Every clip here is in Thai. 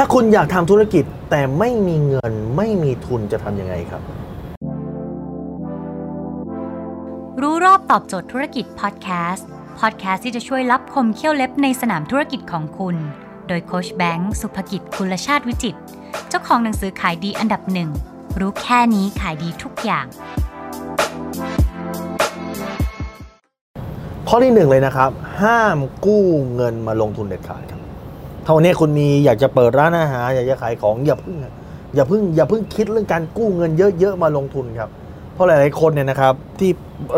ถ้าคุณอยากทำธุรกิจแต่ไม่มีเงินไม่มีทุนจะทำยังไงครับ รู้รอบตอบโจทย์ธุรกิจพอดแคสต์พอดแคสต์ที่จะช่วยรับคมเขี้ยวเล็บในสนามธุรกิจของคุณ โดยโคชแบงค์สุภกิจคุลชาติวิจิตรเจ้าของหนังสือขายดีอันดับหนึ่งรู้แค่นี้ขายดีทุกอย่าง ข้อที่หนึ่งเลยนะครับ ห้ามกู้เงินมาลงทุนเด็ดขาดครับ ถ้าวันนี้คุณมีอยากจะเปิดร้านอาหารอยากจะขายของอย่าเพิ่งอย่าเพิ่งอย่าเพิ่งคิดเรื่องการกู้เงินเยอะๆมาลงทุนครับเพราะหลายๆคนเนี่ยนะครับที่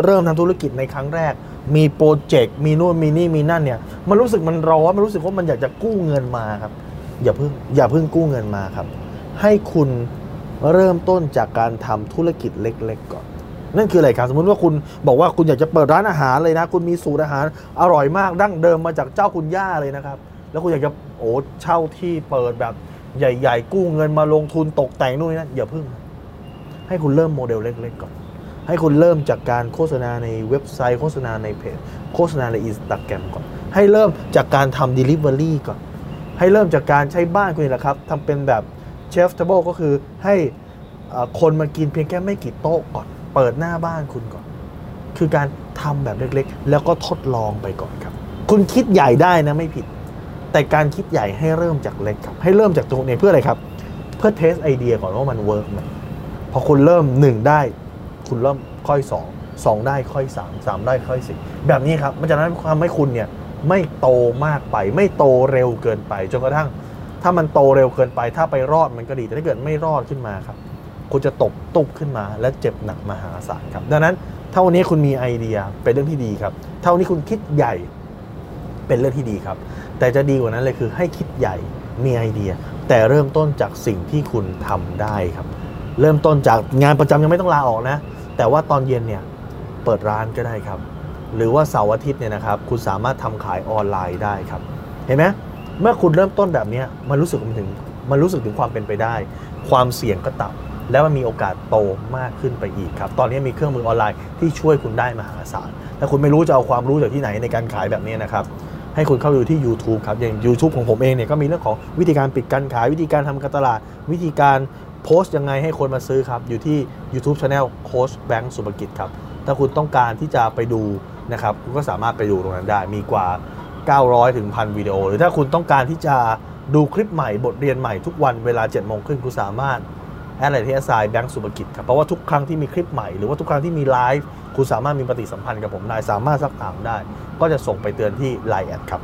เริ่มทำธุรกิจในครั้งแรก มีโปรเจกต์มีนู่นมีนี่มีนั่นเนี่ยมันรู้สึกมันร้อนมันรู้สึกว่ามันอยากจะกู้เงินมาครับ อย่าเพิ่งอย่าเพิ่งกู้เงินมาครับ ให้คุณเริ่มต้นจากการทำธุรกิจเล็ก ๆ ก่อน นั่นคืออะไรครับสมมติว่าคุณบอกว่าคุณอยากจะเปิดร้านอาหารเลยนะ คุณมีสูตรอาหารอร่อยมากดั้งเดิมมาจากเจ้าคุณย่าเลยนะครับ แล้วคุณอยากจะโอ้เช่าที่เปิดแบบใหญ่ ๆ กู้เงินมาลงทุนตกแต่งนู่นนี่นั่นอย่าเพิ่ง ให้คุณเริ่มโมเดลเล็กๆก่อน ให้คุณเริ่มจากการโฆษณาในเว็บไซต์โฆษณาในเพจโฆษณาในอินสตาแกรมก่อน ให้เริ่มจากการทำ Delivery ก่อน ให้เริ่มจากการใช้บ้านคุณนี่แหละครับทำเป็นแบบChef's Table ก็คือให้คนมากินเพียงแค่ไม่กี่โต๊ะก่อน เปิดหน้าบ้านคุณก่อน คือการทำแบบเล็กๆ แล้วก็ทดลองไปก่อนครับ คุณคิดใหญ่ได้นะไม่ผิด แต่การคิดใหญ่ให้เริ่มจากเล็กครับ ให้เริ่มจากตรงนี้เพื่ออะไรครับ เพื่อ test ไอเดียก่อนว่ามัน work ไหมพอคุณเริ่ม 1 ได้ คุณเริ่มค่อย 2 2 ได้ค่อย 3 3 ได้ค่อย4แบบนี้ครับมันจะทำให้คุณเนี่ยไม่โตมากไป ไม่โตเร็วเกินไปจนกระทั่ง ถ้ามันโตเร็วเกินไป ถ้าไปรอดมันก็ดี แต่ถ้าเกิดไม่รอดขึ้นมาครับ คุณจะตกตุบขึ้นมา และเจ็บหนักมหาศาลครับ ดังนั้นถ้านี้คุณมีไอเดียเป็นเรื่องที่ดีครับถ้านี้คุณคิดใหญ่ เป็นเรื่องที่ดีครับ แต่จะดีกว่านั้นเลยคือให้คิดใหญ่มีไอเดีย แต่เริ่มต้นจากสิ่งที่คุณทำได้ครับ เริ่มต้นจากงานประจำยังไม่ต้องลาออกนะ แต่ว่าตอนเย็นเนี่ยเปิดร้านก็ได้ครับ หรือว่าเสาร์อาทิตย์เนี่ยนะครับ คุณสามารถทำขายออนไลน์ได้ครับ เห็นไหมเมื่อคุณเริ่มต้นแบบนี้มันรู้สึกถึงมันรู้สึกถึงความเป็นไปได้ ความเสี่ยงก็ต่ำแล้วมันมีโอกาสโตมากขึ้นไปอีกครับ ตอนนี้มีเครื่องมือออนไลน์ที่ช่วยคุณได้มหาศาลแต่คุณไม่รู้จะเอาความรู้จากที่ไหนในการขายแบบนี้นะครับ ให้คุณเข้าไปดูที่ YouTube ครับ อย่าง YouTube ของผมเองเนี่ยก็มีเรื่องของวิธีการปิดการขาย วิธีการทำการตลาด วิธีการโพสต์ยังไงให้คนมาซื้อครับ อยู่ที่ YouTube Channel โค้ชแบงค์สุภกิจครับ ถ้าคุณต้องการที่จะไปดูนะครับคุณก็สามารถไปดูตรงนั้นได้มีกว่า 900ถึงพันวิดีโอ หรือถ้าคุณต้องการที่จะดูคลิปใหม่บทเรียนใหม่ทุกวันเวลา7โมงครึ่งคุณสามารถ add ไลน์ที่ at sign แบงค์สุภกิจครับเพราะว่าทุกครั้งที่มีคลิปใหม่หรือว่าทุกครั้งที่มีไลฟ์ คุณสามารถมีปฏิสัมพันธ์กับผมได้ สามารถซักถามได้ ก็จะส่งไปเตือนที่ไลน์ at ครับ